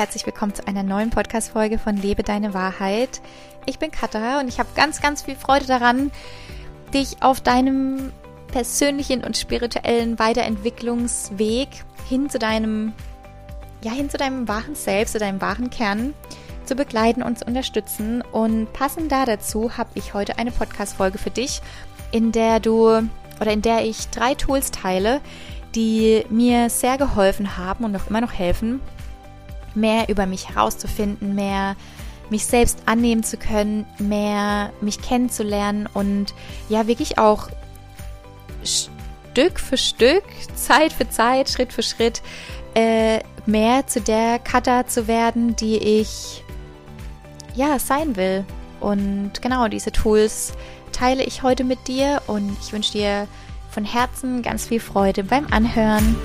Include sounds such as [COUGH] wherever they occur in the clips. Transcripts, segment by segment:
herzlich willkommen zu einer neuen Podcast-Folge von Lebe deine Wahrheit. Ich bin Katha und ich habe ganz, ganz viel Freude daran, dich auf deinem persönlichen und spirituellen Weiterentwicklungsweg hin zu deinem, ja, hin zu deinem wahren Selbst, zu deinem wahren Kern zu begleiten und zu unterstützen. Und passend da dazu habe ich heute eine Podcast-Folge für dich, in der du oder in der ich drei Tools teile, die mir sehr geholfen haben und auch immer noch helfen, mehr über mich herauszufinden, mehr mich selbst annehmen zu können, mehr mich kennenzulernen und ja wirklich auch Stück für Stück, Zeit für Zeit, Schritt für Schritt äh, mehr zu der Kata zu werden, die ich ja sein will. Und genau diese Tools teile ich heute mit dir und ich wünsche dir von Herzen ganz viel Freude beim Anhören.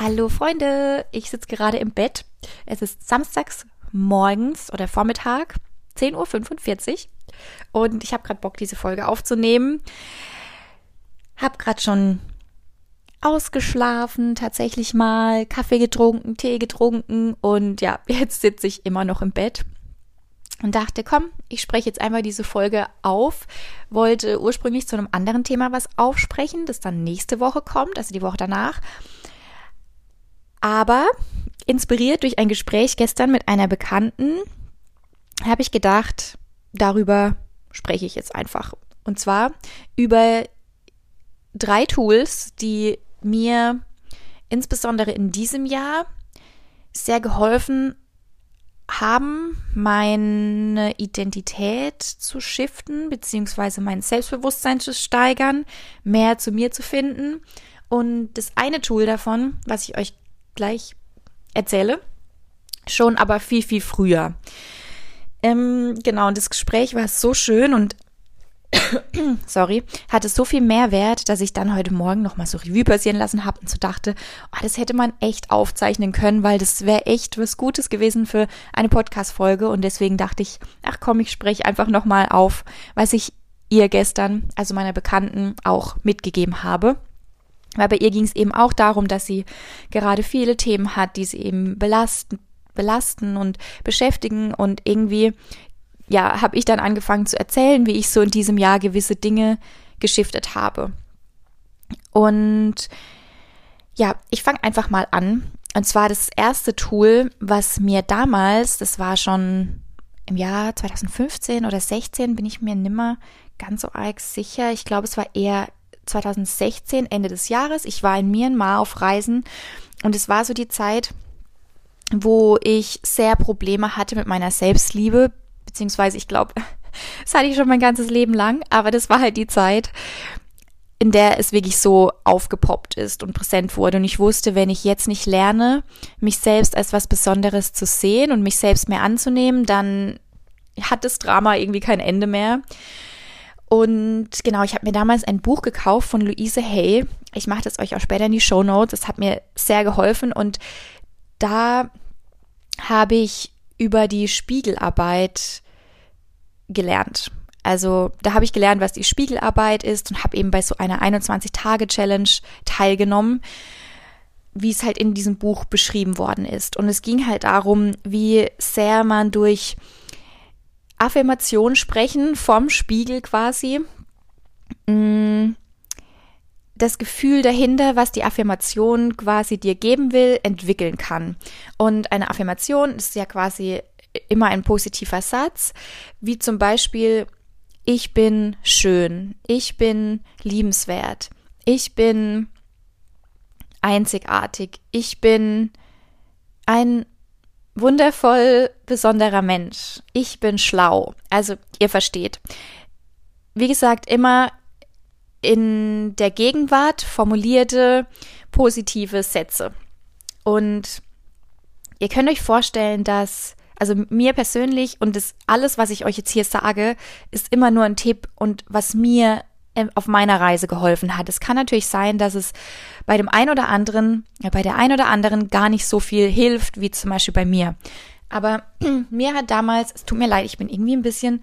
Hallo Freunde, ich sitze gerade im Bett. Es ist samstags morgens oder Vormittag, 10.45 Uhr und ich habe gerade Bock, diese Folge aufzunehmen. Hab gerade schon ausgeschlafen, tatsächlich mal Kaffee getrunken, Tee getrunken und ja, [LAUGHS] jetzt sitze ich immer noch im Bett und dachte, komm, ich spreche jetzt einmal diese Folge auf. Wollte ursprünglich zu einem anderen Thema was aufsprechen, das dann nächste Woche kommt, also die Woche danach. Aber inspiriert durch ein Gespräch gestern mit einer Bekannten, habe ich gedacht, darüber spreche ich jetzt einfach. Und zwar über drei Tools, die mir insbesondere in diesem Jahr sehr geholfen haben, meine Identität zu shiften, beziehungsweise mein Selbstbewusstsein zu steigern, mehr zu mir zu finden. Und das eine Tool davon, was ich euch gleich erzähle, schon aber viel, viel früher. Ähm, genau, und das Gespräch war so schön und [COUGHS] sorry, hatte so viel Mehrwert, dass ich dann heute Morgen nochmal so Revue passieren lassen habe und so dachte, oh, das hätte man echt aufzeichnen können, weil das wäre echt was Gutes gewesen für eine Podcast-Folge und deswegen dachte ich, ach komm, ich spreche einfach nochmal auf, was ich ihr gestern, also meiner Bekannten, auch mitgegeben habe. Weil bei ihr ging es eben auch darum, dass sie gerade viele Themen hat, die sie eben belasten, belasten und beschäftigen und irgendwie ja, habe ich dann angefangen zu erzählen, wie ich so in diesem Jahr gewisse Dinge geschiftet habe. Und ja, ich fange einfach mal an. Und zwar das erste Tool, was mir damals, das war schon im Jahr 2015 oder 16, bin ich mir nimmer ganz so arg sicher. Ich glaube, es war eher 2016, Ende des Jahres. Ich war in Myanmar auf Reisen und es war so die Zeit, wo ich sehr Probleme hatte mit meiner Selbstliebe, beziehungsweise ich glaube, [LAUGHS] das hatte ich schon mein ganzes Leben lang, aber das war halt die Zeit, in der es wirklich so aufgepoppt ist und präsent wurde. Und ich wusste, wenn ich jetzt nicht lerne, mich selbst als was Besonderes zu sehen und mich selbst mehr anzunehmen, dann hat das Drama irgendwie kein Ende mehr. Und genau, ich habe mir damals ein Buch gekauft von Louise Hay. Ich mache das euch auch später in die Show Notes. Das hat mir sehr geholfen und da habe ich über die Spiegelarbeit gelernt. Also da habe ich gelernt, was die Spiegelarbeit ist und habe eben bei so einer 21-Tage-Challenge teilgenommen, wie es halt in diesem Buch beschrieben worden ist. Und es ging halt darum, wie sehr man durch Affirmation sprechen vom Spiegel quasi. Mm, das Gefühl dahinter, was die Affirmation quasi dir geben will, entwickeln kann. Und eine Affirmation ist ja quasi immer ein positiver Satz, wie zum Beispiel, ich bin schön, ich bin liebenswert, ich bin einzigartig, ich bin ein wundervoll besonderer Mensch. Ich bin schlau. Also ihr versteht. Wie gesagt, immer in der Gegenwart formulierte positive Sätze. Und ihr könnt euch vorstellen, dass, also mir persönlich und das alles, was ich euch jetzt hier sage, ist immer nur ein Tipp und was mir auf meiner Reise geholfen hat. Es kann natürlich sein, dass es bei dem einen oder anderen, ja, bei der einen oder anderen gar nicht so viel hilft, wie zum Beispiel bei mir. Aber [CLEARS THROAT] mir hat damals, es tut mir leid, ich bin irgendwie ein bisschen,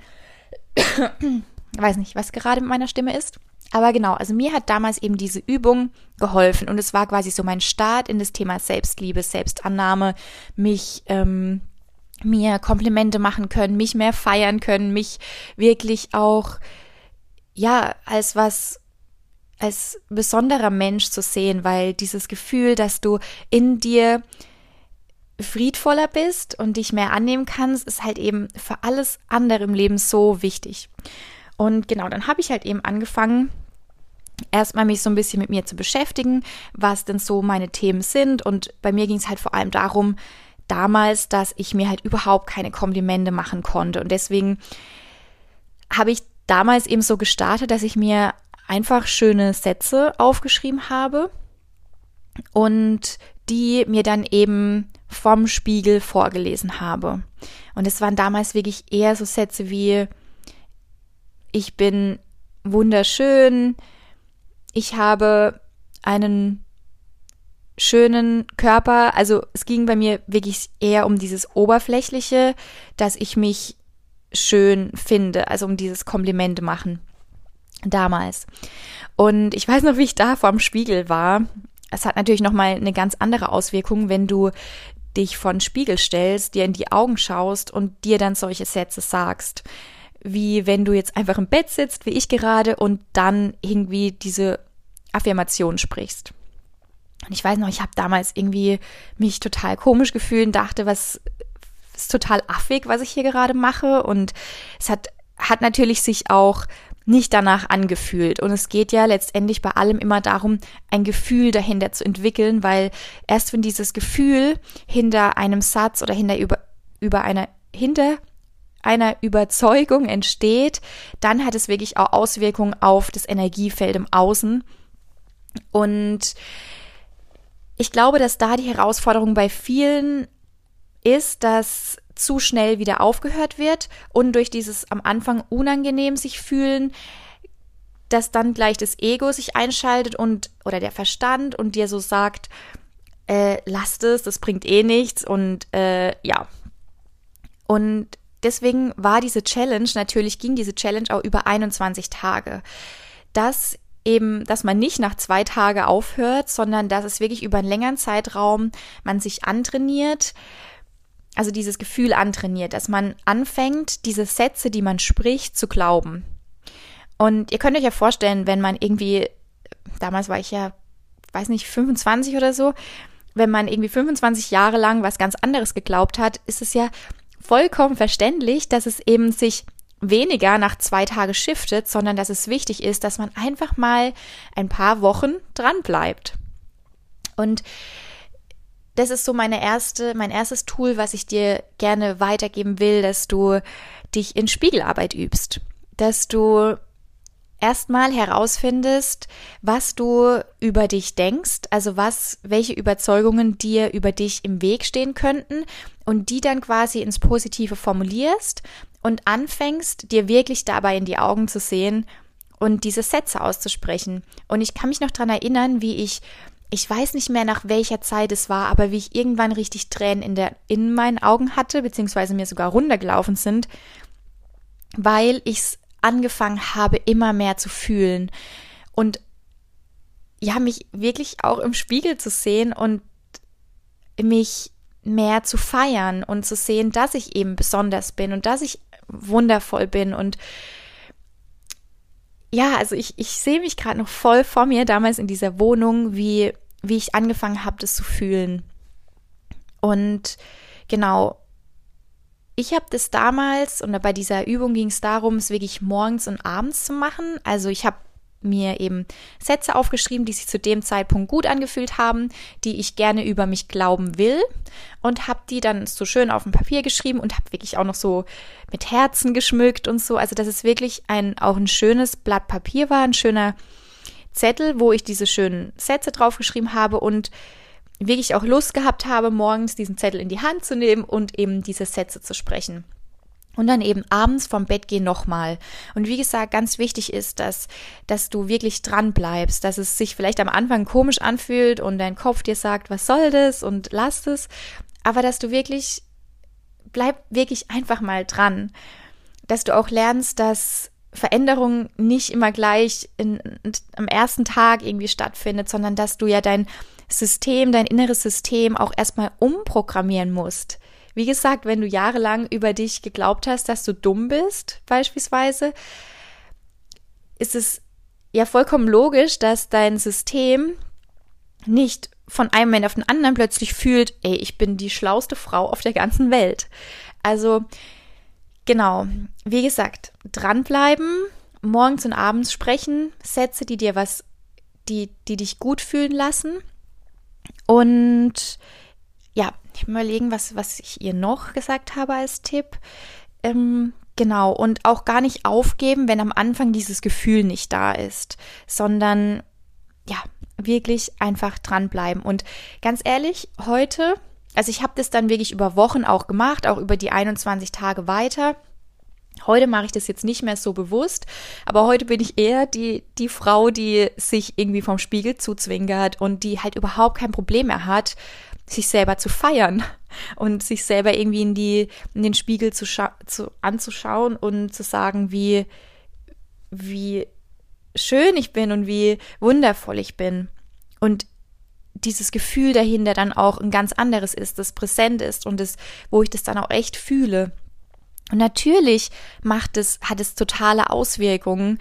[CLEARS THROAT] weiß nicht, was gerade mit meiner Stimme ist. Aber genau, also mir hat damals eben diese Übung geholfen und es war quasi so mein Start in das Thema Selbstliebe, Selbstannahme, mich ähm, mir Komplimente machen können, mich mehr feiern können, mich wirklich auch ja als was als besonderer Mensch zu sehen, weil dieses Gefühl, dass du in dir friedvoller bist und dich mehr annehmen kannst, ist halt eben für alles andere im Leben so wichtig. Und genau, dann habe ich halt eben angefangen, erstmal mich so ein bisschen mit mir zu beschäftigen, was denn so meine Themen sind. Und bei mir ging es halt vor allem darum, damals, dass ich mir halt überhaupt keine Komplimente machen konnte. Und deswegen habe ich damals eben so gestartet, dass ich mir einfach schöne Sätze aufgeschrieben habe und die mir dann eben vom Spiegel vorgelesen habe. Und es waren damals wirklich eher so Sätze wie ich bin wunderschön, ich habe einen schönen Körper. Also es ging bei mir wirklich eher um dieses Oberflächliche, dass ich mich schön finde, also um dieses Komplimente machen damals. Und ich weiß noch, wie ich da vorm Spiegel war. Es hat natürlich noch mal eine ganz andere Auswirkung, wenn du dich vor den Spiegel stellst, dir in die Augen schaust und dir dann solche Sätze sagst wie wenn du jetzt einfach im Bett sitzt, wie ich gerade, und dann irgendwie diese Affirmation sprichst. Und ich weiß noch, ich habe damals irgendwie mich total komisch gefühlt und dachte, was ist total affig, was ich hier gerade mache. Und es hat, hat natürlich sich auch nicht danach angefühlt. Und es geht ja letztendlich bei allem immer darum, ein Gefühl dahinter zu entwickeln, weil erst wenn dieses Gefühl hinter einem Satz oder hinter über, über einer, hinter einer Überzeugung entsteht, dann hat es wirklich auch Auswirkungen auf das Energiefeld im Außen. Und ich glaube, dass da die Herausforderung bei vielen ist, dass zu schnell wieder aufgehört wird und durch dieses am Anfang unangenehm sich fühlen, dass dann gleich das Ego sich einschaltet und oder der Verstand und dir so sagt, äh, lasst es, das bringt eh nichts und äh, ja. Und deswegen war diese Challenge, natürlich ging diese Challenge auch über 21 Tage. Dass eben, dass man nicht nach zwei Tagen aufhört, sondern dass es wirklich über einen längeren Zeitraum man sich antrainiert, also dieses Gefühl antrainiert, dass man anfängt, diese Sätze, die man spricht, zu glauben. Und ihr könnt euch ja vorstellen, wenn man irgendwie, damals war ich ja, weiß nicht, 25 oder so, wenn man irgendwie 25 Jahre lang was ganz anderes geglaubt hat, ist es ja vollkommen verständlich, dass es eben sich weniger nach zwei Tage shiftet, sondern dass es wichtig ist, dass man einfach mal ein paar Wochen dran bleibt. Und das ist so meine erste, mein erstes Tool, was ich dir gerne weitergeben will, dass du dich in Spiegelarbeit übst, dass du erstmal herausfindest, was du über dich denkst, also was, welche Überzeugungen dir über dich im Weg stehen könnten und die dann quasi ins Positive formulierst und anfängst, dir wirklich dabei in die Augen zu sehen und diese Sätze auszusprechen. Und ich kann mich noch dran erinnern, wie ich ich weiß nicht mehr nach welcher Zeit es war, aber wie ich irgendwann richtig Tränen in, der, in meinen Augen hatte, beziehungsweise mir sogar runtergelaufen sind, weil ich es angefangen habe, immer mehr zu fühlen und ja, mich wirklich auch im Spiegel zu sehen und mich mehr zu feiern und zu sehen, dass ich eben besonders bin und dass ich wundervoll bin und ja, also ich, ich sehe mich gerade noch voll vor mir damals in dieser Wohnung, wie, wie ich angefangen habe, das zu fühlen. Und genau, ich habe das damals, und bei dieser Übung ging es darum, es wirklich morgens und abends zu machen. Also ich habe mir eben Sätze aufgeschrieben, die sich zu dem Zeitpunkt gut angefühlt haben, die ich gerne über mich glauben will und habe die dann so schön auf dem Papier geschrieben und habe wirklich auch noch so mit Herzen geschmückt und so. Also dass es wirklich ein auch ein schönes Blatt Papier war, ein schöner Zettel, wo ich diese schönen Sätze draufgeschrieben habe und wirklich auch Lust gehabt habe, morgens diesen Zettel in die Hand zu nehmen und eben diese Sätze zu sprechen. Und dann eben abends vom Bett gehen nochmal. Und wie gesagt, ganz wichtig ist, dass, dass du wirklich dran bleibst, dass es sich vielleicht am Anfang komisch anfühlt und dein Kopf dir sagt, was soll das und lass es. Aber dass du wirklich, bleib wirklich einfach mal dran. Dass du auch lernst, dass Veränderung nicht immer gleich in, in, am ersten Tag irgendwie stattfindet, sondern dass du ja dein System, dein inneres System auch erstmal umprogrammieren musst. Wie gesagt, wenn du jahrelang über dich geglaubt hast, dass du dumm bist, beispielsweise, ist es ja vollkommen logisch, dass dein System nicht von einem Moment auf den anderen plötzlich fühlt, ey, ich bin die schlauste Frau auf der ganzen Welt. Also, genau, wie gesagt, dranbleiben, morgens und abends sprechen, Sätze, die dir was, die, die dich gut fühlen lassen. Und ja, ich mal überlegen, was, was ich ihr noch gesagt habe als Tipp. Ähm, genau, und auch gar nicht aufgeben, wenn am Anfang dieses Gefühl nicht da ist, sondern ja, wirklich einfach dranbleiben. Und ganz ehrlich, heute, also ich habe das dann wirklich über Wochen auch gemacht, auch über die 21 Tage weiter. Heute mache ich das jetzt nicht mehr so bewusst, aber heute bin ich eher die, die Frau, die sich irgendwie vom Spiegel zuzwinkert und die halt überhaupt kein Problem mehr hat, sich selber zu feiern [LAUGHS] und sich selber irgendwie in die, in den Spiegel zu, zu anzuschauen und zu sagen, wie, wie schön ich bin und wie wundervoll ich bin. Und dieses Gefühl dahinter dann auch ein ganz anderes ist, das präsent ist und das, wo ich das dann auch echt fühle. Und natürlich macht es, hat es totale Auswirkungen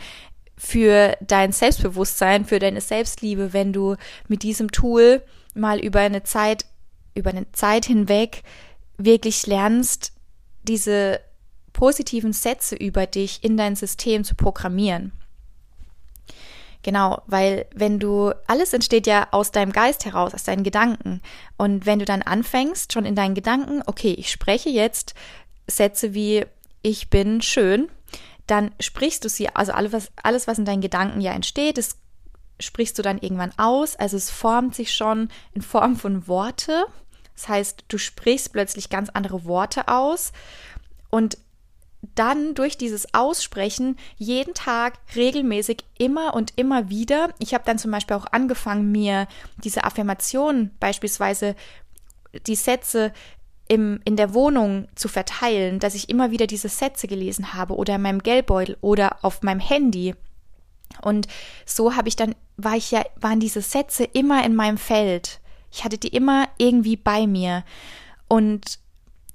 für dein Selbstbewusstsein, für deine Selbstliebe, wenn du mit diesem Tool mal über eine Zeit, über eine Zeit hinweg wirklich lernst, diese positiven Sätze über dich in dein System zu programmieren. Genau, weil wenn du, alles entsteht ja aus deinem Geist heraus, aus deinen Gedanken. Und wenn du dann anfängst, schon in deinen Gedanken, okay, ich spreche jetzt Sätze wie ich bin schön, dann sprichst du sie, also alles, was, alles, was in deinen Gedanken ja entsteht, das sprichst du dann irgendwann aus. Also es formt sich schon in Form von Worte. Das heißt, du sprichst plötzlich ganz andere Worte aus. Und dann durch dieses Aussprechen jeden Tag regelmäßig immer und immer wieder. Ich habe dann zum Beispiel auch angefangen, mir diese Affirmationen, beispielsweise die Sätze im, in der Wohnung zu verteilen, dass ich immer wieder diese Sätze gelesen habe oder in meinem Geldbeutel oder auf meinem Handy. Und so habe ich dann, war ich ja, waren diese Sätze immer in meinem Feld. Ich hatte die immer irgendwie bei mir. Und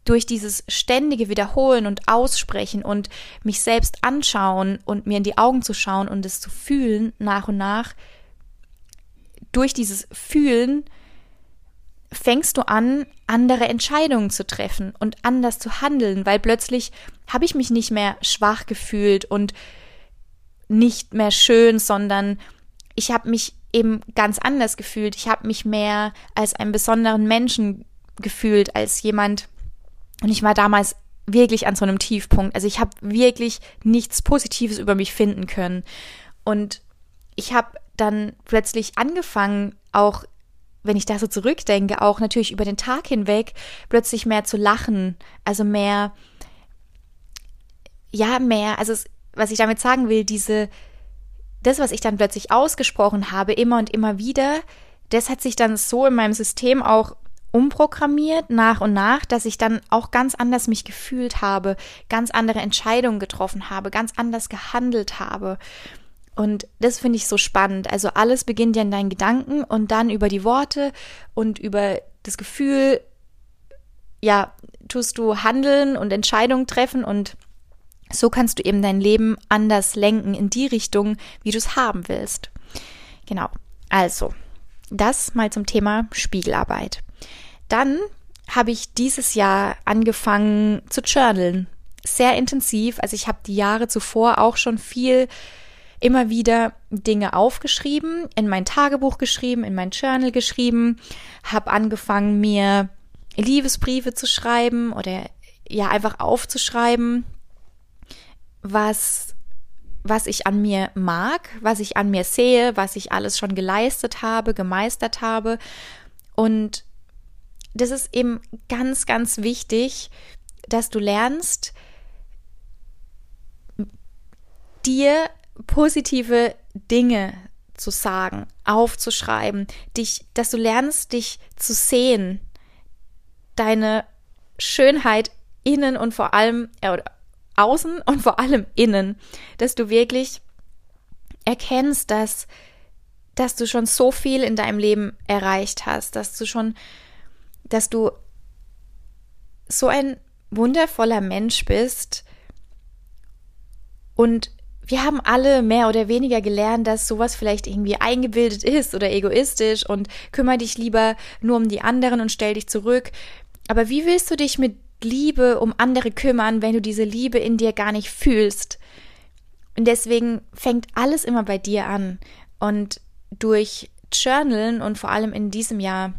durch dieses ständige Wiederholen und Aussprechen und mich selbst anschauen und mir in die Augen zu schauen und es zu fühlen nach und nach, durch dieses Fühlen fängst du an, andere Entscheidungen zu treffen und anders zu handeln, weil plötzlich habe ich mich nicht mehr schwach gefühlt und nicht mehr schön, sondern ich habe mich eben ganz anders gefühlt. Ich habe mich mehr als einen besonderen Menschen gefühlt, als jemand, und ich war damals wirklich an so einem Tiefpunkt. Also ich habe wirklich nichts Positives über mich finden können. Und ich habe dann plötzlich angefangen, auch wenn ich da so zurückdenke, auch natürlich über den Tag hinweg plötzlich mehr zu lachen. Also mehr, ja, mehr, also was ich damit sagen will, diese, das, was ich dann plötzlich ausgesprochen habe, immer und immer wieder, das hat sich dann so in meinem System auch umprogrammiert nach und nach, dass ich dann auch ganz anders mich gefühlt habe, ganz andere Entscheidungen getroffen habe, ganz anders gehandelt habe. Und das finde ich so spannend. Also alles beginnt ja in deinen Gedanken und dann über die Worte und über das Gefühl, ja, tust du handeln und Entscheidungen treffen und so kannst du eben dein Leben anders lenken in die Richtung, wie du es haben willst. Genau. Also, das mal zum Thema Spiegelarbeit. Dann habe ich dieses Jahr angefangen zu journalen. Sehr intensiv. Also ich habe die Jahre zuvor auch schon viel immer wieder Dinge aufgeschrieben, in mein Tagebuch geschrieben, in mein Journal geschrieben, habe angefangen, mir Liebesbriefe zu schreiben oder ja einfach aufzuschreiben, was was ich an mir mag, was ich an mir sehe, was ich alles schon geleistet habe, gemeistert habe. Und das ist eben ganz, ganz wichtig, dass du lernst, dir positive Dinge zu sagen, aufzuschreiben, dich, dass du lernst, dich zu sehen, deine Schönheit innen und vor allem äh, außen und vor allem innen, dass du wirklich erkennst, dass, dass du schon so viel in deinem Leben erreicht hast, dass du schon, dass du so ein wundervoller Mensch bist und wir haben alle mehr oder weniger gelernt, dass sowas vielleicht irgendwie eingebildet ist oder egoistisch und kümmere dich lieber nur um die anderen und stell dich zurück. Aber wie willst du dich mit Liebe um andere kümmern, wenn du diese Liebe in dir gar nicht fühlst? Und deswegen fängt alles immer bei dir an. Und durch Journalen und vor allem in diesem Jahr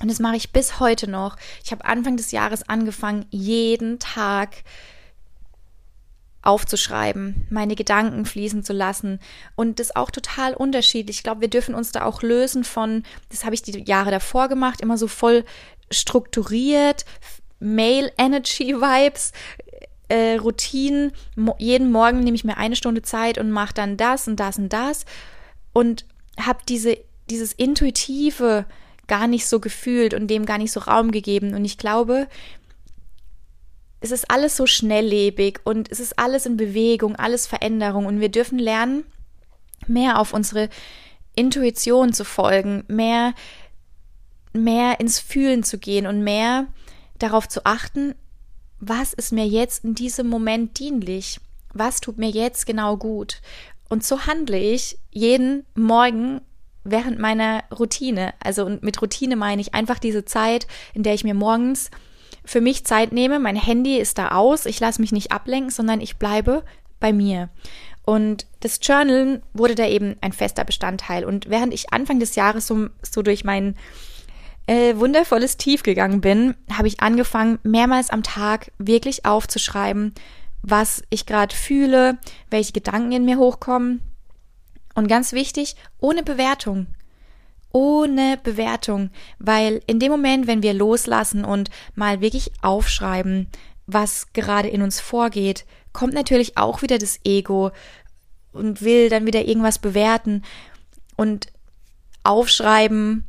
und das mache ich bis heute noch. Ich habe Anfang des Jahres angefangen, jeden Tag aufzuschreiben, meine Gedanken fließen zu lassen und das auch total unterschiedlich. Ich glaube, wir dürfen uns da auch lösen von, das habe ich die Jahre davor gemacht, immer so voll strukturiert, Male Energy Vibes, äh, Routinen. Mo jeden Morgen nehme ich mir eine Stunde Zeit und mache dann das und das und das und habe diese dieses intuitive gar nicht so gefühlt und dem gar nicht so Raum gegeben. Und ich glaube, es ist alles so schnelllebig und es ist alles in Bewegung, alles Veränderung und wir dürfen lernen, mehr auf unsere Intuition zu folgen, mehr, mehr ins Fühlen zu gehen und mehr darauf zu achten, was ist mir jetzt in diesem Moment dienlich? Was tut mir jetzt genau gut? Und so handle ich jeden Morgen während meiner Routine. Also mit Routine meine ich einfach diese Zeit, in der ich mir morgens für mich Zeit nehme. Mein Handy ist da aus, ich lasse mich nicht ablenken, sondern ich bleibe bei mir. Und das Journal wurde da eben ein fester Bestandteil. Und während ich Anfang des Jahres so, so durch mein äh, wundervolles Tief gegangen bin, habe ich angefangen, mehrmals am Tag wirklich aufzuschreiben, was ich gerade fühle, welche Gedanken in mir hochkommen, und ganz wichtig, ohne Bewertung. Ohne Bewertung, weil in dem Moment, wenn wir loslassen und mal wirklich aufschreiben, was gerade in uns vorgeht, kommt natürlich auch wieder das Ego und will dann wieder irgendwas bewerten. Und aufschreiben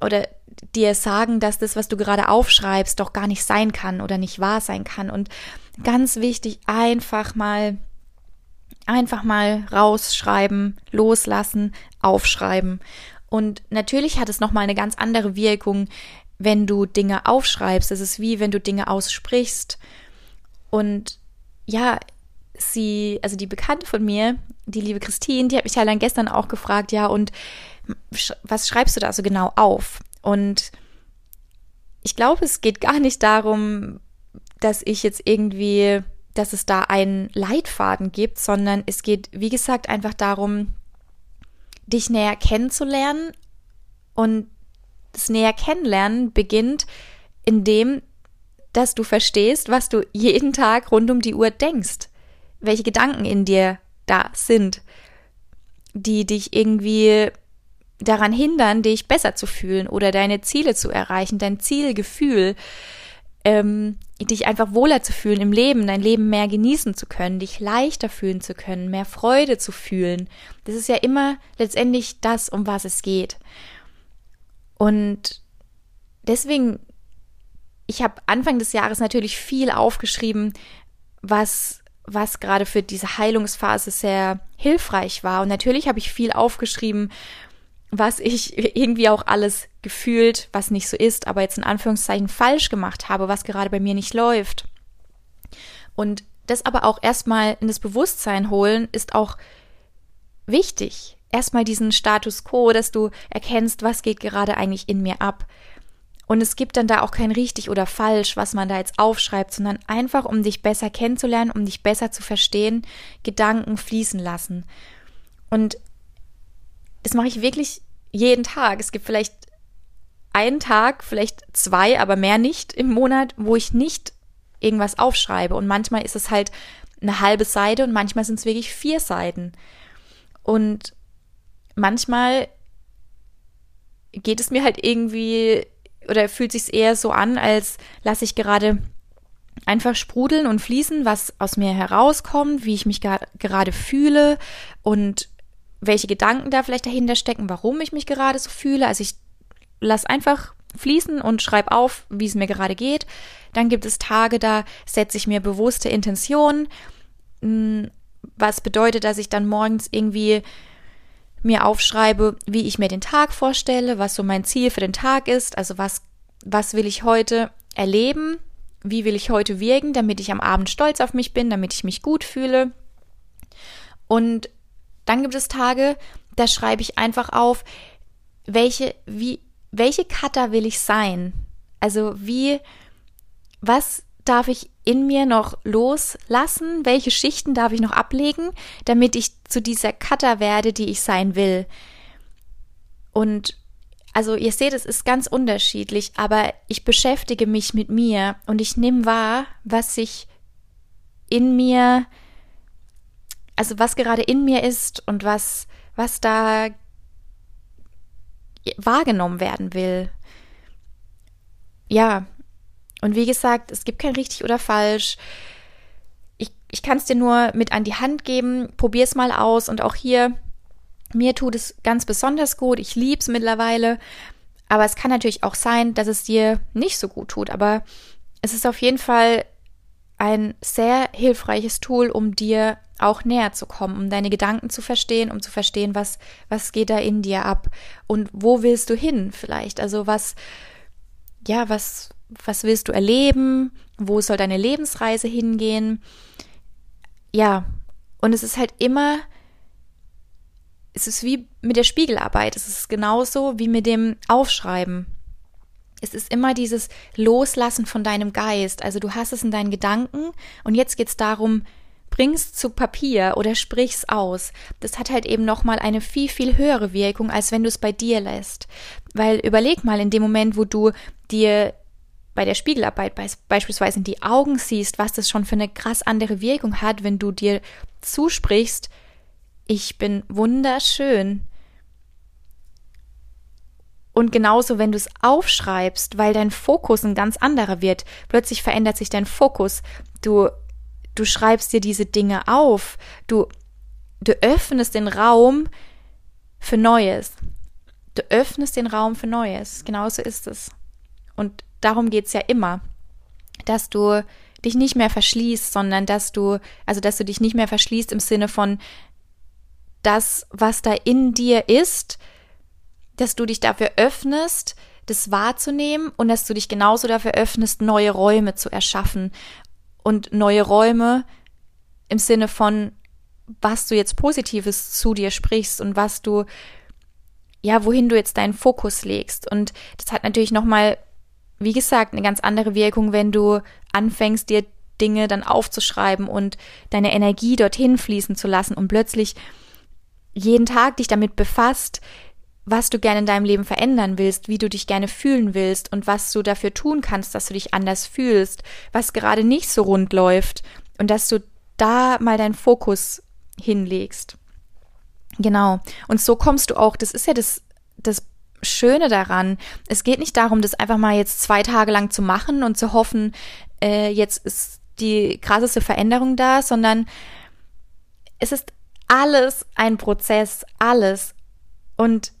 oder dir sagen, dass das, was du gerade aufschreibst, doch gar nicht sein kann oder nicht wahr sein kann. Und ganz wichtig, einfach mal Einfach mal rausschreiben, loslassen, aufschreiben. Und natürlich hat es nochmal eine ganz andere Wirkung, wenn du Dinge aufschreibst. Es ist wie wenn du Dinge aussprichst. Und ja, sie, also die Bekannte von mir, die liebe Christine, die hat mich ja dann gestern auch gefragt, ja, und was schreibst du da so genau auf? Und ich glaube, es geht gar nicht darum, dass ich jetzt irgendwie dass es da einen Leitfaden gibt, sondern es geht, wie gesagt, einfach darum, dich näher kennenzulernen. Und das näher kennenlernen beginnt, indem, dass du verstehst, was du jeden Tag rund um die Uhr denkst, welche Gedanken in dir da sind, die dich irgendwie daran hindern, dich besser zu fühlen oder deine Ziele zu erreichen, dein Zielgefühl ähm, dich einfach wohler zu fühlen im Leben, dein Leben mehr genießen zu können, dich leichter fühlen zu können, mehr Freude zu fühlen. Das ist ja immer letztendlich das, um was es geht. Und deswegen, ich habe Anfang des Jahres natürlich viel aufgeschrieben, was was gerade für diese Heilungsphase sehr hilfreich war. Und natürlich habe ich viel aufgeschrieben, was ich irgendwie auch alles gefühlt, was nicht so ist, aber jetzt in Anführungszeichen falsch gemacht habe, was gerade bei mir nicht läuft. Und das aber auch erstmal in das Bewusstsein holen, ist auch wichtig. Erstmal diesen Status quo, dass du erkennst, was geht gerade eigentlich in mir ab. Und es gibt dann da auch kein richtig oder falsch, was man da jetzt aufschreibt, sondern einfach, um dich besser kennenzulernen, um dich besser zu verstehen, Gedanken fließen lassen. Und das mache ich wirklich jeden Tag. Es gibt vielleicht einen Tag, vielleicht zwei, aber mehr nicht im Monat, wo ich nicht irgendwas aufschreibe. Und manchmal ist es halt eine halbe Seite und manchmal sind es wirklich vier Seiten. Und manchmal geht es mir halt irgendwie oder fühlt sich eher so an, als lasse ich gerade einfach sprudeln und fließen, was aus mir herauskommt, wie ich mich gerade fühle und welche Gedanken da vielleicht dahinter stecken, warum ich mich gerade so fühle. Also ich lass einfach fließen und schreibe auf, wie es mir gerade geht. Dann gibt es Tage, da setze ich mir bewusste Intentionen, hm, was bedeutet, dass ich dann morgens irgendwie mir aufschreibe, wie ich mir den Tag vorstelle, was so mein Ziel für den Tag ist, also was, was will ich heute erleben, wie will ich heute wirken, damit ich am Abend stolz auf mich bin, damit ich mich gut fühle. Und dann gibt es Tage, da schreibe ich einfach auf, welche, wie, welche Cutter will ich sein? Also wie, was darf ich in mir noch loslassen? Welche Schichten darf ich noch ablegen, damit ich zu dieser Cutter werde, die ich sein will? Und also ihr seht, es ist ganz unterschiedlich, aber ich beschäftige mich mit mir und ich nehme wahr, was sich in mir, also was gerade in mir ist und was, was da wahrgenommen werden will. Ja, und wie gesagt, es gibt kein richtig oder falsch. Ich, ich kann es dir nur mit an die Hand geben. Probier es mal aus. Und auch hier, mir tut es ganz besonders gut. Ich liebe es mittlerweile. Aber es kann natürlich auch sein, dass es dir nicht so gut tut. Aber es ist auf jeden Fall ein sehr hilfreiches Tool, um dir auch näher zu kommen, um deine Gedanken zu verstehen, um zu verstehen, was, was geht da in dir ab und wo willst du hin vielleicht? Also was, ja, was, was willst du erleben? Wo soll deine Lebensreise hingehen? Ja, und es ist halt immer, es ist wie mit der Spiegelarbeit, es ist genauso wie mit dem Aufschreiben. Es ist immer dieses Loslassen von deinem Geist. Also du hast es in deinen Gedanken und jetzt geht es darum, bring's zu Papier oder sprich's aus. Das hat halt eben nochmal eine viel, viel höhere Wirkung, als wenn du es bei dir lässt. Weil überleg mal in dem Moment, wo du dir bei der Spiegelarbeit beispielsweise in die Augen siehst, was das schon für eine krass andere Wirkung hat, wenn du dir zusprichst, ich bin wunderschön. Und genauso, wenn du es aufschreibst, weil dein Fokus ein ganz anderer wird. Plötzlich verändert sich dein Fokus. Du, du schreibst dir diese Dinge auf. Du, du öffnest den Raum für Neues. Du öffnest den Raum für Neues. Genauso ist es. Und darum geht es ja immer, dass du dich nicht mehr verschließt, sondern dass du, also dass du dich nicht mehr verschließt im Sinne von das, was da in dir ist, dass du dich dafür öffnest, das wahrzunehmen und dass du dich genauso dafür öffnest, neue Räume zu erschaffen und neue Räume im Sinne von, was du jetzt Positives zu dir sprichst und was du, ja, wohin du jetzt deinen Fokus legst. Und das hat natürlich nochmal wie gesagt, eine ganz andere Wirkung, wenn du anfängst, dir Dinge dann aufzuschreiben und deine Energie dorthin fließen zu lassen und plötzlich jeden Tag dich damit befasst, was du gerne in deinem Leben verändern willst, wie du dich gerne fühlen willst und was du dafür tun kannst, dass du dich anders fühlst, was gerade nicht so rund läuft und dass du da mal deinen Fokus hinlegst. Genau. Und so kommst du auch, das ist ja das, das Schöne daran. Es geht nicht darum, das einfach mal jetzt zwei Tage lang zu machen und zu hoffen, äh, jetzt ist die krasseste Veränderung da, sondern es ist alles ein Prozess, alles. Und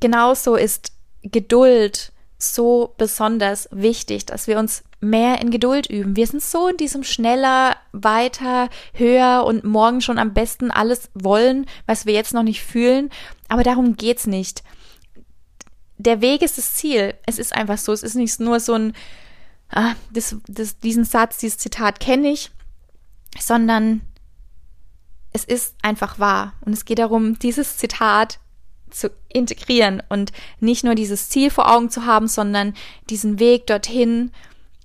genauso ist Geduld so besonders wichtig, dass wir uns mehr in Geduld üben. Wir sind so in diesem schneller, weiter, höher und morgen schon am besten alles wollen, was wir jetzt noch nicht fühlen. Aber darum geht's nicht der Weg ist das Ziel. Es ist einfach so. Es ist nicht nur so ein, ah, das, das, diesen Satz, dieses Zitat kenne ich, sondern es ist einfach wahr. Und es geht darum, dieses Zitat zu integrieren und nicht nur dieses Ziel vor Augen zu haben, sondern diesen Weg dorthin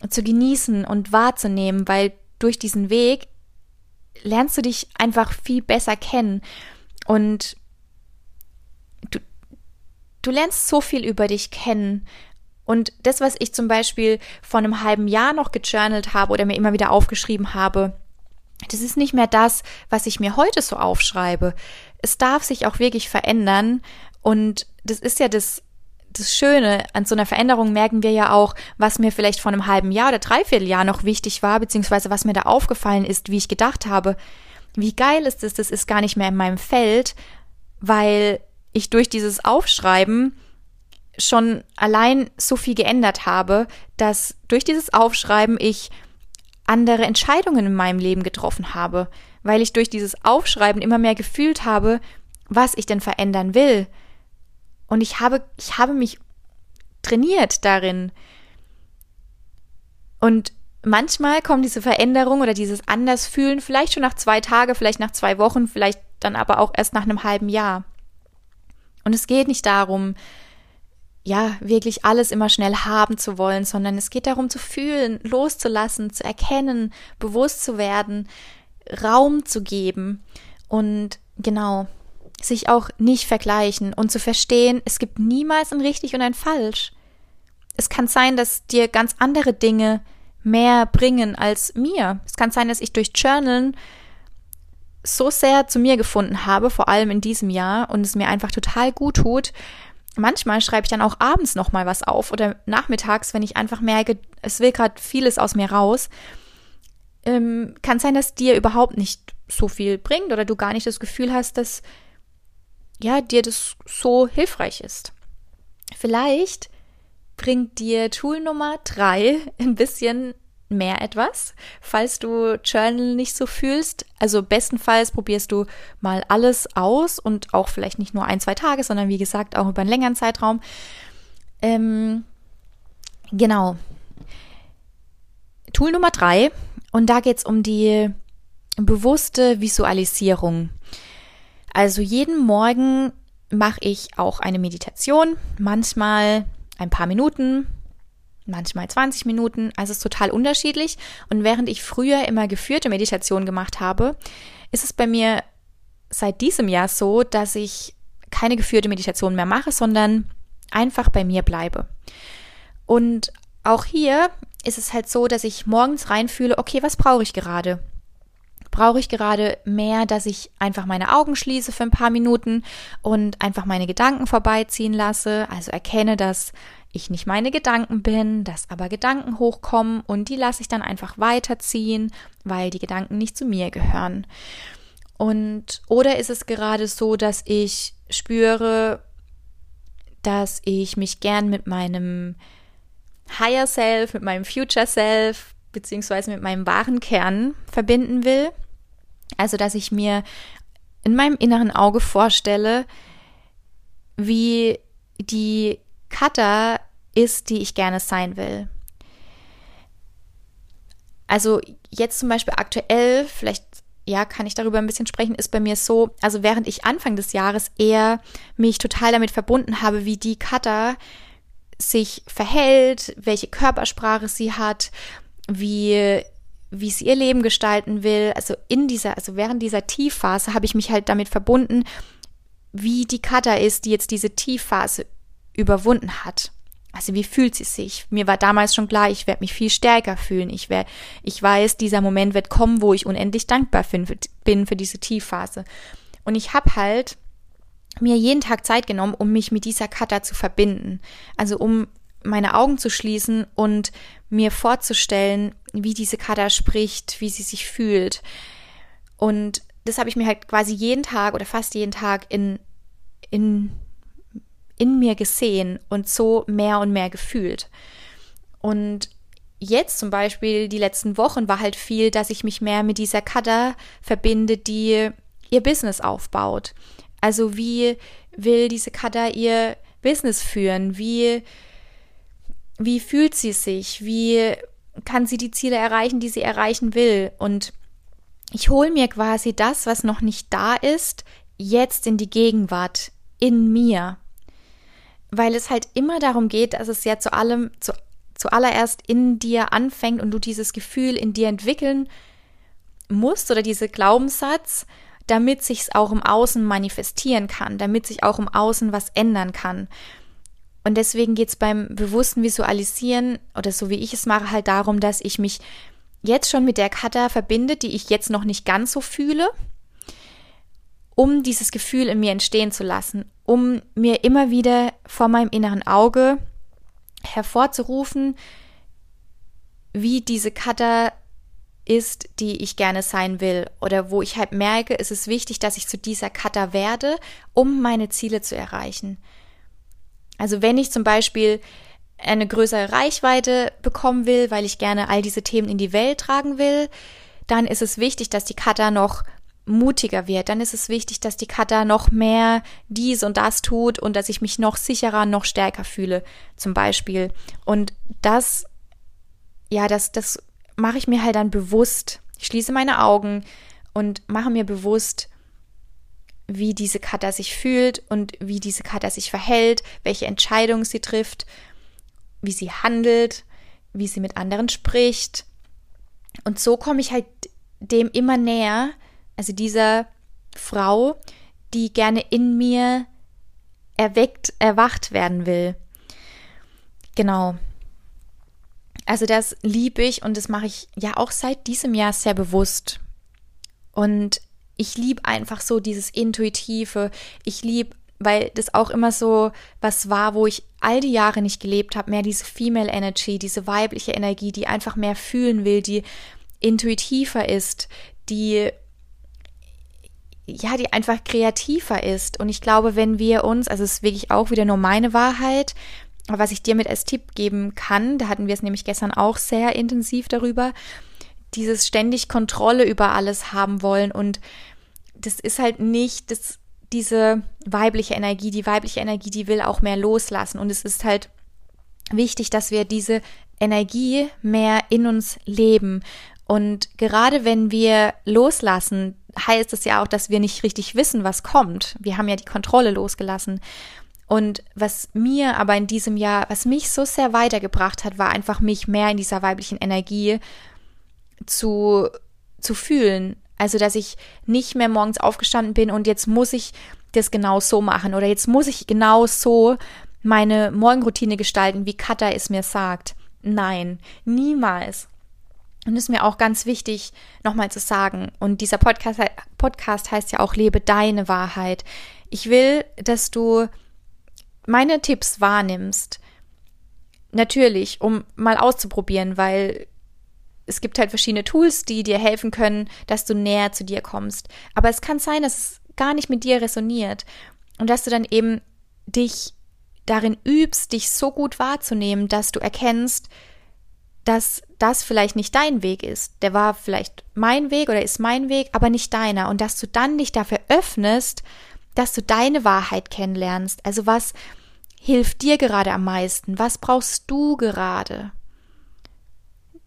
zu genießen und wahrzunehmen, weil durch diesen Weg lernst du dich einfach viel besser kennen und du lernst so viel über dich kennen. Und das, was ich zum Beispiel vor einem halben Jahr noch gejournalt habe oder mir immer wieder aufgeschrieben habe, das ist nicht mehr das, was ich mir heute so aufschreibe. Es darf sich auch wirklich verändern. Und das ist ja das, das Schöne. An so einer Veränderung merken wir ja auch, was mir vielleicht vor einem halben Jahr oder dreiviertel Jahr noch wichtig war, beziehungsweise was mir da aufgefallen ist, wie ich gedacht habe. Wie geil ist es, das ist gar nicht mehr in meinem Feld, weil ich durch dieses Aufschreiben schon allein so viel geändert habe, dass durch dieses Aufschreiben ich andere Entscheidungen in meinem Leben getroffen habe, weil ich durch dieses Aufschreiben immer mehr gefühlt habe, was ich denn verändern will. Und ich habe, ich habe mich trainiert darin. Und manchmal kommt diese Veränderung oder dieses Andersfühlen vielleicht schon nach zwei Tagen, vielleicht nach zwei Wochen, vielleicht dann aber auch erst nach einem halben Jahr. Und es geht nicht darum, ja, wirklich alles immer schnell haben zu wollen, sondern es geht darum zu fühlen, loszulassen, zu erkennen, bewusst zu werden, Raum zu geben und genau, sich auch nicht vergleichen und zu verstehen, es gibt niemals ein richtig und ein falsch. Es kann sein, dass dir ganz andere Dinge mehr bringen als mir. Es kann sein, dass ich durch Journalen so sehr zu mir gefunden habe, vor allem in diesem Jahr, und es mir einfach total gut tut, manchmal schreibe ich dann auch abends noch mal was auf oder nachmittags, wenn ich einfach merke, es will gerade vieles aus mir raus. Ähm, kann sein, dass dir überhaupt nicht so viel bringt oder du gar nicht das Gefühl hast, dass ja dir das so hilfreich ist. Vielleicht bringt dir Tool Nummer drei ein bisschen mehr etwas, falls du Journal nicht so fühlst. Also bestenfalls probierst du mal alles aus und auch vielleicht nicht nur ein, zwei Tage, sondern wie gesagt auch über einen längeren Zeitraum. Ähm, genau. Tool Nummer drei und da geht es um die bewusste Visualisierung. Also jeden Morgen mache ich auch eine Meditation, manchmal ein paar Minuten, manchmal 20 Minuten, also es ist total unterschiedlich. Und während ich früher immer geführte Meditation gemacht habe, ist es bei mir seit diesem Jahr so, dass ich keine geführte Meditation mehr mache, sondern einfach bei mir bleibe. Und auch hier ist es halt so, dass ich morgens reinfühle, okay, was brauche ich gerade? Brauche ich gerade mehr, dass ich einfach meine Augen schließe für ein paar Minuten und einfach meine Gedanken vorbeiziehen lasse, also erkenne, dass ich nicht meine Gedanken bin, dass aber Gedanken hochkommen und die lasse ich dann einfach weiterziehen, weil die Gedanken nicht zu mir gehören. Und oder ist es gerade so, dass ich spüre, dass ich mich gern mit meinem Higher Self, mit meinem Future Self, beziehungsweise mit meinem wahren Kern verbinden will. Also, dass ich mir in meinem inneren Auge vorstelle, wie die Cutter ist, die ich gerne sein will. Also jetzt zum Beispiel aktuell, vielleicht ja, kann ich darüber ein bisschen sprechen, ist bei mir so, also während ich Anfang des Jahres eher mich total damit verbunden habe, wie die Cutter sich verhält, welche Körpersprache sie hat, wie wie sie ihr Leben gestalten will. Also in dieser, also während dieser Tiefphase habe ich mich halt damit verbunden, wie die Cutter ist, die jetzt diese Tiefphase überwunden hat. Also wie fühlt sie sich? Mir war damals schon klar, ich werde mich viel stärker fühlen. Ich, wär, ich weiß, dieser Moment wird kommen, wo ich unendlich dankbar bin für diese Tiefphase. Und ich habe halt mir jeden Tag Zeit genommen, um mich mit dieser Kata zu verbinden. Also um meine Augen zu schließen und mir vorzustellen, wie diese Kata spricht, wie sie sich fühlt. Und das habe ich mir halt quasi jeden Tag oder fast jeden Tag in, in in mir gesehen und so mehr und mehr gefühlt. Und jetzt zum Beispiel die letzten Wochen war halt viel, dass ich mich mehr mit dieser Kada verbinde, die ihr Business aufbaut. Also wie will diese Kada ihr Business führen? Wie, wie fühlt sie sich? Wie kann sie die Ziele erreichen, die sie erreichen will? Und ich hole mir quasi das, was noch nicht da ist, jetzt in die Gegenwart, in mir weil es halt immer darum geht, dass es ja zu allem, zu, zuallererst in dir anfängt und du dieses Gefühl in dir entwickeln musst oder diese Glaubenssatz, damit sich es auch im Außen manifestieren kann, damit sich auch im Außen was ändern kann. Und deswegen geht es beim bewussten Visualisieren oder so wie ich es mache, halt darum, dass ich mich jetzt schon mit der Kata verbinde, die ich jetzt noch nicht ganz so fühle, um dieses Gefühl in mir entstehen zu lassen, um mir immer wieder vor meinem inneren Auge hervorzurufen, wie diese Kata ist, die ich gerne sein will oder wo ich halt merke, es ist wichtig, dass ich zu dieser Kata werde, um meine Ziele zu erreichen. Also wenn ich zum Beispiel eine größere Reichweite bekommen will, weil ich gerne all diese Themen in die Welt tragen will, dann ist es wichtig, dass die Kata noch mutiger wird. Dann ist es wichtig, dass die Kata noch mehr dies und das tut und dass ich mich noch sicherer, noch stärker fühle, zum Beispiel. Und das, ja, das, das mache ich mir halt dann bewusst. Ich schließe meine Augen und mache mir bewusst, wie diese Kata sich fühlt und wie diese Kata sich verhält, welche Entscheidungen sie trifft, wie sie handelt, wie sie mit anderen spricht. Und so komme ich halt dem immer näher, also dieser Frau, die gerne in mir erweckt, erwacht werden will. Genau. Also das liebe ich und das mache ich ja auch seit diesem Jahr sehr bewusst. Und ich liebe einfach so dieses Intuitive. Ich liebe, weil das auch immer so was war, wo ich all die Jahre nicht gelebt habe, mehr diese Female Energy, diese weibliche Energie, die einfach mehr fühlen will, die intuitiver ist, die ja, die einfach kreativer ist. Und ich glaube, wenn wir uns, also es ist wirklich auch wieder nur meine Wahrheit, was ich dir mit als Tipp geben kann, da hatten wir es nämlich gestern auch sehr intensiv darüber, dieses ständig Kontrolle über alles haben wollen und das ist halt nicht das, diese weibliche Energie. Die weibliche Energie, die will auch mehr loslassen und es ist halt wichtig, dass wir diese Energie mehr in uns leben. Und gerade wenn wir loslassen, heißt es ja auch, dass wir nicht richtig wissen, was kommt. Wir haben ja die Kontrolle losgelassen. Und was mir aber in diesem Jahr, was mich so sehr weitergebracht hat, war einfach mich mehr in dieser weiblichen Energie zu, zu fühlen. Also, dass ich nicht mehr morgens aufgestanden bin und jetzt muss ich das genau so machen oder jetzt muss ich genau so meine Morgenroutine gestalten, wie Katha es mir sagt. Nein, niemals. Und ist mir auch ganz wichtig, nochmal zu sagen, und dieser Podcast, Podcast heißt ja auch, lebe deine Wahrheit. Ich will, dass du meine Tipps wahrnimmst. Natürlich, um mal auszuprobieren, weil es gibt halt verschiedene Tools, die dir helfen können, dass du näher zu dir kommst. Aber es kann sein, dass es gar nicht mit dir resoniert und dass du dann eben dich darin übst, dich so gut wahrzunehmen, dass du erkennst, dass das vielleicht nicht dein Weg ist. Der war vielleicht mein Weg oder ist mein Weg, aber nicht deiner. Und dass du dann dich dafür öffnest, dass du deine Wahrheit kennenlernst. Also was hilft dir gerade am meisten? Was brauchst du gerade?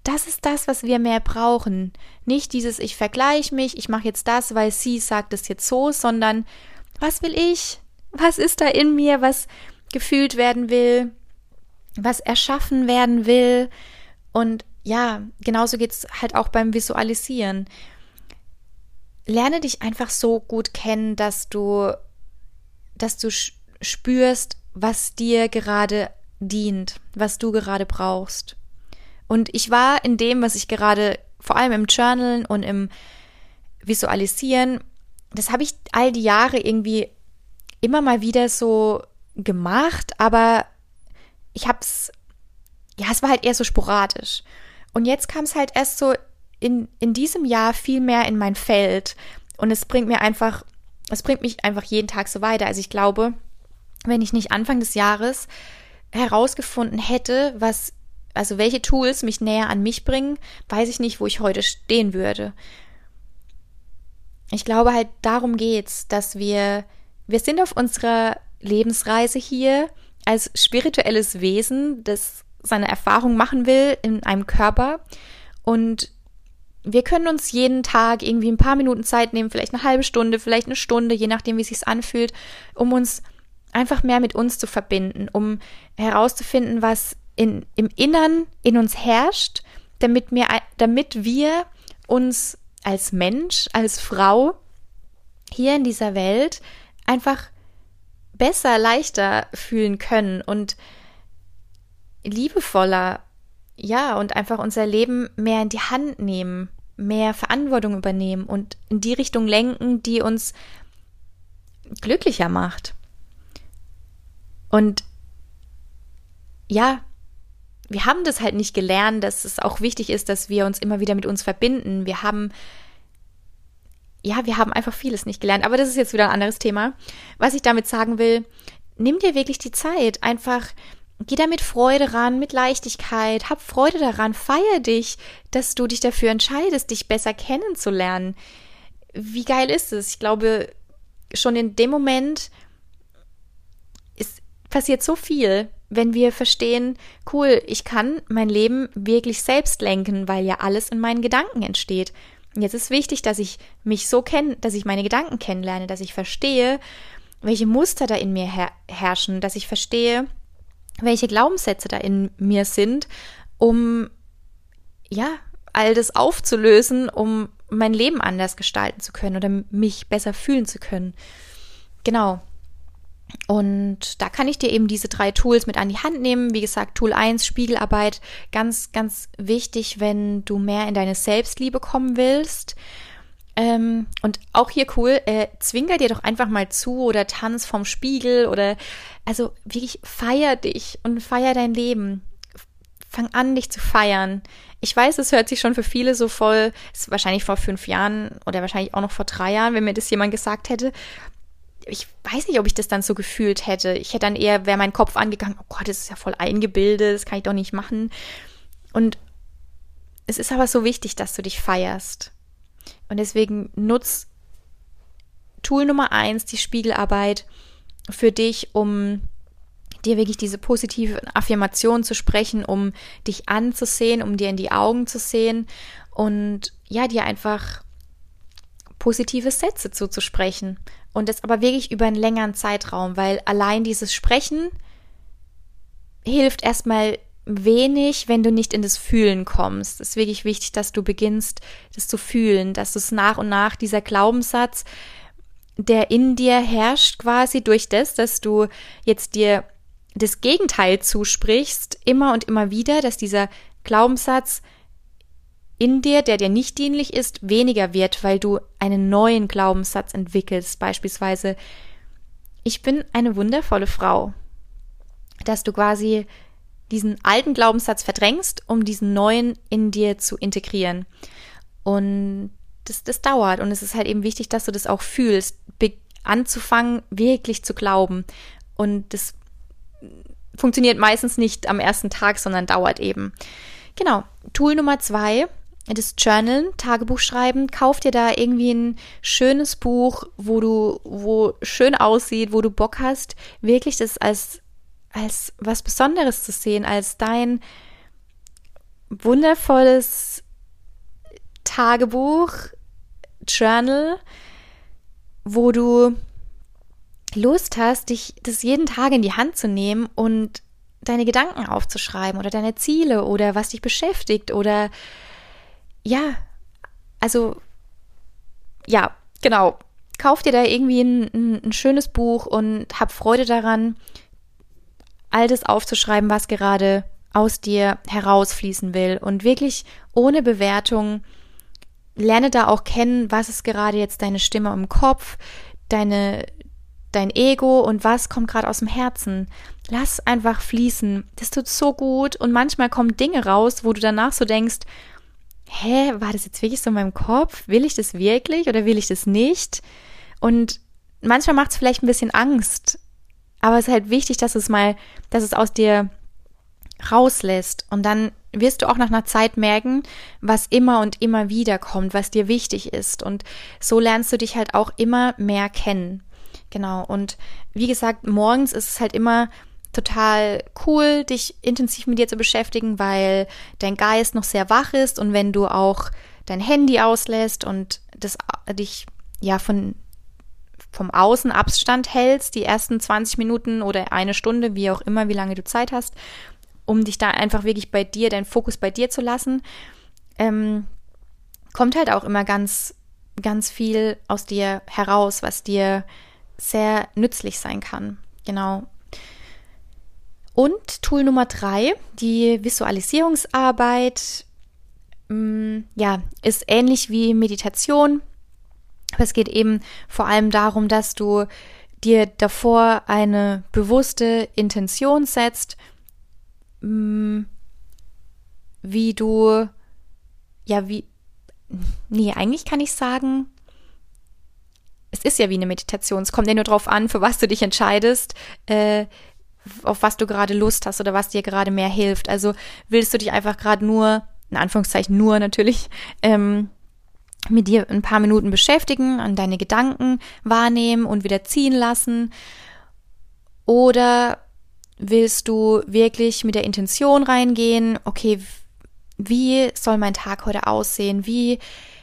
das ist das, was wir mehr brauchen. Nicht dieses, ich vergleiche mich, ich mache jetzt das, weil sie sagt es jetzt so, sondern was will ich? Was ist da in mir, was gefühlt werden will, was erschaffen werden will? Und ja, genauso geht es halt auch beim Visualisieren. Lerne dich einfach so gut kennen, dass du, dass du spürst, was dir gerade dient, was du gerade brauchst. Und ich war in dem, was ich gerade vor allem im Journalen und im Visualisieren, das habe ich all die Jahre irgendwie immer mal wieder so gemacht, aber ich habe es, ja, es war halt eher so sporadisch. Und jetzt kam es halt erst so in, in diesem Jahr viel mehr in mein Feld. Und es bringt mir einfach, es bringt mich einfach jeden Tag so weiter. Also ich glaube, wenn ich nicht Anfang des Jahres herausgefunden hätte, was also welche Tools mich näher an mich bringen, weiß ich nicht, wo ich heute stehen würde. Ich glaube halt, darum geht's, dass wir, wir sind auf unserer Lebensreise hier als spirituelles Wesen, das seine Erfahrung machen will in einem Körper. Und wir können uns jeden Tag irgendwie ein paar Minuten Zeit nehmen, vielleicht eine halbe Stunde, vielleicht eine Stunde, je nachdem, wie es sich anfühlt, um uns einfach mehr mit uns zu verbinden, um herauszufinden, was in, im Innern in uns herrscht, damit wir, damit wir uns als Mensch, als Frau hier in dieser Welt einfach besser, leichter fühlen können. Und liebevoller, ja, und einfach unser Leben mehr in die Hand nehmen, mehr Verantwortung übernehmen und in die Richtung lenken, die uns glücklicher macht. Und ja, wir haben das halt nicht gelernt, dass es auch wichtig ist, dass wir uns immer wieder mit uns verbinden. Wir haben, ja, wir haben einfach vieles nicht gelernt. Aber das ist jetzt wieder ein anderes Thema. Was ich damit sagen will, nimm dir wirklich die Zeit, einfach geh da mit Freude ran, mit Leichtigkeit, hab Freude daran, feier dich, dass du dich dafür entscheidest, dich besser kennenzulernen. Wie geil ist es? Ich glaube, schon in dem Moment ist, passiert so viel, wenn wir verstehen, cool, ich kann mein Leben wirklich selbst lenken, weil ja alles in meinen Gedanken entsteht. Jetzt ist wichtig, dass ich mich so kenne, dass ich meine Gedanken kennenlerne, dass ich verstehe, welche Muster da in mir her herrschen, dass ich verstehe, welche Glaubenssätze da in mir sind, um ja, all das aufzulösen, um mein Leben anders gestalten zu können oder mich besser fühlen zu können. Genau. Und da kann ich dir eben diese drei Tools mit an die Hand nehmen. Wie gesagt, Tool 1, Spiegelarbeit, ganz, ganz wichtig, wenn du mehr in deine Selbstliebe kommen willst. Ähm, und auch hier cool, äh, zwinker dir doch einfach mal zu oder tanz vom Spiegel oder also wirklich feier dich und feier dein Leben. Fang an, dich zu feiern. Ich weiß, es hört sich schon für viele so voll, ist wahrscheinlich vor fünf Jahren oder wahrscheinlich auch noch vor drei Jahren, wenn mir das jemand gesagt hätte. Ich weiß nicht, ob ich das dann so gefühlt hätte. Ich hätte dann eher, wäre mein Kopf angegangen, oh Gott, das ist ja voll eingebildet, das kann ich doch nicht machen. Und es ist aber so wichtig, dass du dich feierst. Und deswegen nutz Tool Nummer eins, die Spiegelarbeit, für dich, um dir wirklich diese positive Affirmation zu sprechen, um dich anzusehen, um dir in die Augen zu sehen und ja, dir einfach positive Sätze zuzusprechen. Und das aber wirklich über einen längeren Zeitraum, weil allein dieses Sprechen hilft erstmal wenig, wenn du nicht in das Fühlen kommst. Es ist wirklich wichtig, dass du beginnst, das zu fühlen, dass es nach und nach, dieser Glaubenssatz, der in dir herrscht quasi durch das, dass du jetzt dir das Gegenteil zusprichst, immer und immer wieder, dass dieser Glaubenssatz in dir, der dir nicht dienlich ist, weniger wird, weil du einen neuen Glaubenssatz entwickelst. Beispielsweise, ich bin eine wundervolle Frau. Dass du quasi diesen alten Glaubenssatz verdrängst, um diesen neuen in dir zu integrieren. Und das, das dauert und es ist halt eben wichtig, dass du das auch fühlst, anzufangen, wirklich zu glauben. Und das funktioniert meistens nicht am ersten Tag, sondern dauert eben. Genau. Tool Nummer zwei, das Journalen, Tagebuch schreiben. Kauf dir da irgendwie ein schönes Buch, wo du, wo schön aussieht, wo du Bock hast, wirklich das als als was Besonderes zu sehen, als dein wundervolles Tagebuch, Journal, wo du Lust hast, dich das jeden Tag in die Hand zu nehmen und deine Gedanken aufzuschreiben oder deine Ziele oder was dich beschäftigt oder ja, also ja, genau. Kauf dir da irgendwie ein, ein, ein schönes Buch und hab Freude daran, all das aufzuschreiben, was gerade aus dir herausfließen will und wirklich ohne Bewertung lerne da auch kennen, was ist gerade jetzt deine Stimme im Kopf, deine dein Ego und was kommt gerade aus dem Herzen. Lass einfach fließen. Das tut so gut und manchmal kommen Dinge raus, wo du danach so denkst, hä, war das jetzt wirklich so in meinem Kopf? Will ich das wirklich oder will ich das nicht? Und manchmal macht es vielleicht ein bisschen Angst, aber es ist halt wichtig, dass es mal, dass es aus dir rauslässt. Und dann wirst du auch nach einer Zeit merken, was immer und immer wieder kommt, was dir wichtig ist. Und so lernst du dich halt auch immer mehr kennen. Genau. Und wie gesagt, morgens ist es halt immer total cool, dich intensiv mit dir zu beschäftigen, weil dein Geist noch sehr wach ist und wenn du auch dein Handy auslässt und das dich ja von vom Außen Abstand hältst, die ersten 20 Minuten oder eine Stunde, wie auch immer, wie lange du Zeit hast, um dich da einfach wirklich bei dir, deinen Fokus bei dir zu lassen, ähm, kommt halt auch immer ganz, ganz viel aus dir heraus, was dir sehr nützlich sein kann. Genau. Und Tool Nummer drei, die Visualisierungsarbeit, mm, ja, ist ähnlich wie Meditation. Aber es geht eben vor allem darum, dass du dir davor eine bewusste Intention setzt, mm, wie du, ja, wie, nee, eigentlich kann ich sagen, es ist ja wie eine Meditation. Es kommt ja nur darauf an, für was du dich entscheidest, äh, auf was du gerade Lust hast oder was dir gerade mehr hilft. Also willst du dich einfach gerade nur, in Anführungszeichen nur natürlich, ähm, mit dir ein paar Minuten beschäftigen, an deine Gedanken wahrnehmen und wieder ziehen lassen? Oder willst du wirklich mit der Intention reingehen, okay, wie soll mein Tag heute aussehen? Wie,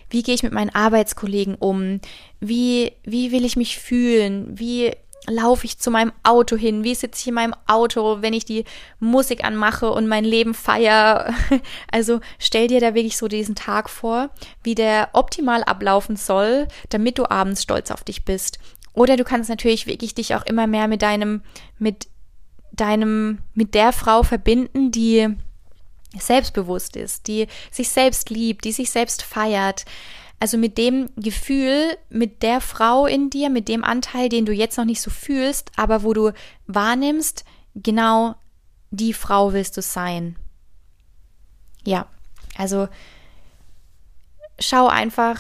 wie gehe ich mit meinen Arbeitskollegen um? Wie, wie will ich mich fühlen? Wie laufe ich zu meinem Auto hin? Wie sitze ich in meinem Auto, wenn ich die Musik anmache und mein Leben feiere? [LAUGHS] Also stell dir da wirklich so diesen Tag vor, wie der optimal ablaufen soll, damit du abends stolz auf dich bist. Oder du kannst natürlich wirklich dich auch immer mehr mit deinem, mit deinem, mit der Frau verbinden, die selbstbewusst ist, die sich selbst liebt, die sich selbst feiert. Also mit dem Gefühl, mit der Frau in dir, mit dem Anteil, den du jetzt noch nicht so fühlst, aber wo du wahrnimmst, genau die Frau willst du sein. Ja, also schau einfach,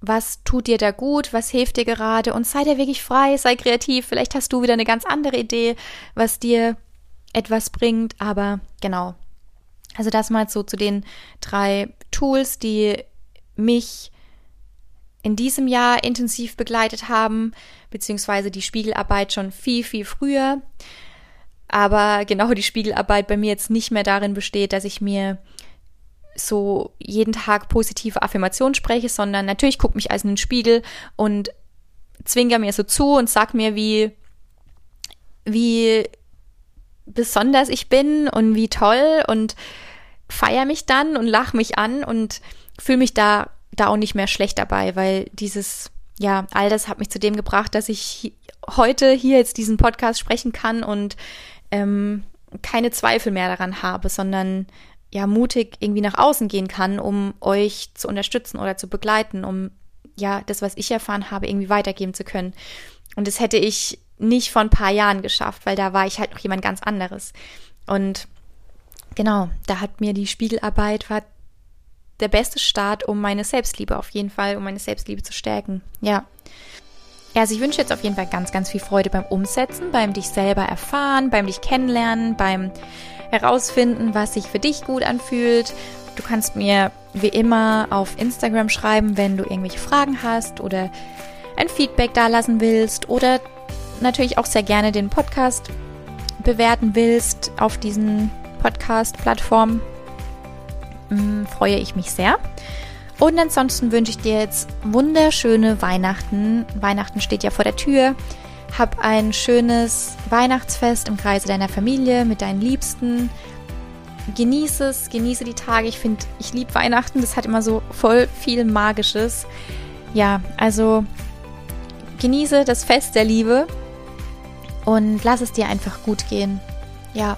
was tut dir da gut, was hilft dir gerade und sei da wirklich frei, sei kreativ. Vielleicht hast du wieder eine ganz andere Idee, was dir etwas bringt, aber genau. Also das mal so zu den drei Tools, die mich in diesem Jahr intensiv begleitet haben, beziehungsweise die Spiegelarbeit schon viel, viel früher. Aber genau die Spiegelarbeit bei mir jetzt nicht mehr darin besteht, dass ich mir so jeden Tag positive Affirmationen spreche, sondern natürlich gucke mich als einen Spiegel und zwinge mir so zu und sag mir, wie, wie besonders ich bin und wie toll und feier mich dann und lach mich an und fühle mich da, da auch nicht mehr schlecht dabei, weil dieses, ja, all das hat mich zu dem gebracht, dass ich heute hier jetzt diesen Podcast sprechen kann und ähm, keine Zweifel mehr daran habe, sondern ja mutig irgendwie nach außen gehen kann, um euch zu unterstützen oder zu begleiten, um ja das, was ich erfahren habe, irgendwie weitergeben zu können. Und das hätte ich nicht vor ein paar Jahren geschafft, weil da war ich halt noch jemand ganz anderes. Und genau, da hat mir die Spiegelarbeit war der beste Start, um meine Selbstliebe auf jeden Fall, um meine Selbstliebe zu stärken. Ja. Also ich wünsche jetzt auf jeden Fall ganz, ganz viel Freude beim Umsetzen, beim dich selber erfahren, beim dich kennenlernen, beim herausfinden, was sich für dich gut anfühlt. Du kannst mir wie immer auf Instagram schreiben, wenn du irgendwelche Fragen hast oder ein Feedback dalassen willst oder natürlich auch sehr gerne den Podcast bewerten willst auf diesen Podcast-Plattformen. Hm, freue ich mich sehr. Und ansonsten wünsche ich dir jetzt wunderschöne Weihnachten. Weihnachten steht ja vor der Tür. Hab ein schönes Weihnachtsfest im Kreise deiner Familie mit deinen Liebsten. Genieße es, genieße die Tage. Ich finde, ich liebe Weihnachten. Das hat immer so voll viel Magisches. Ja, also genieße das Fest der Liebe und lass es dir einfach gut gehen. Ja,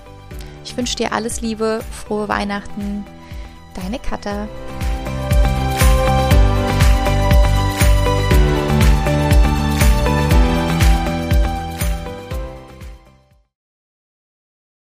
ich wünsche dir alles Liebe, frohe Weihnachten. Deine Katha.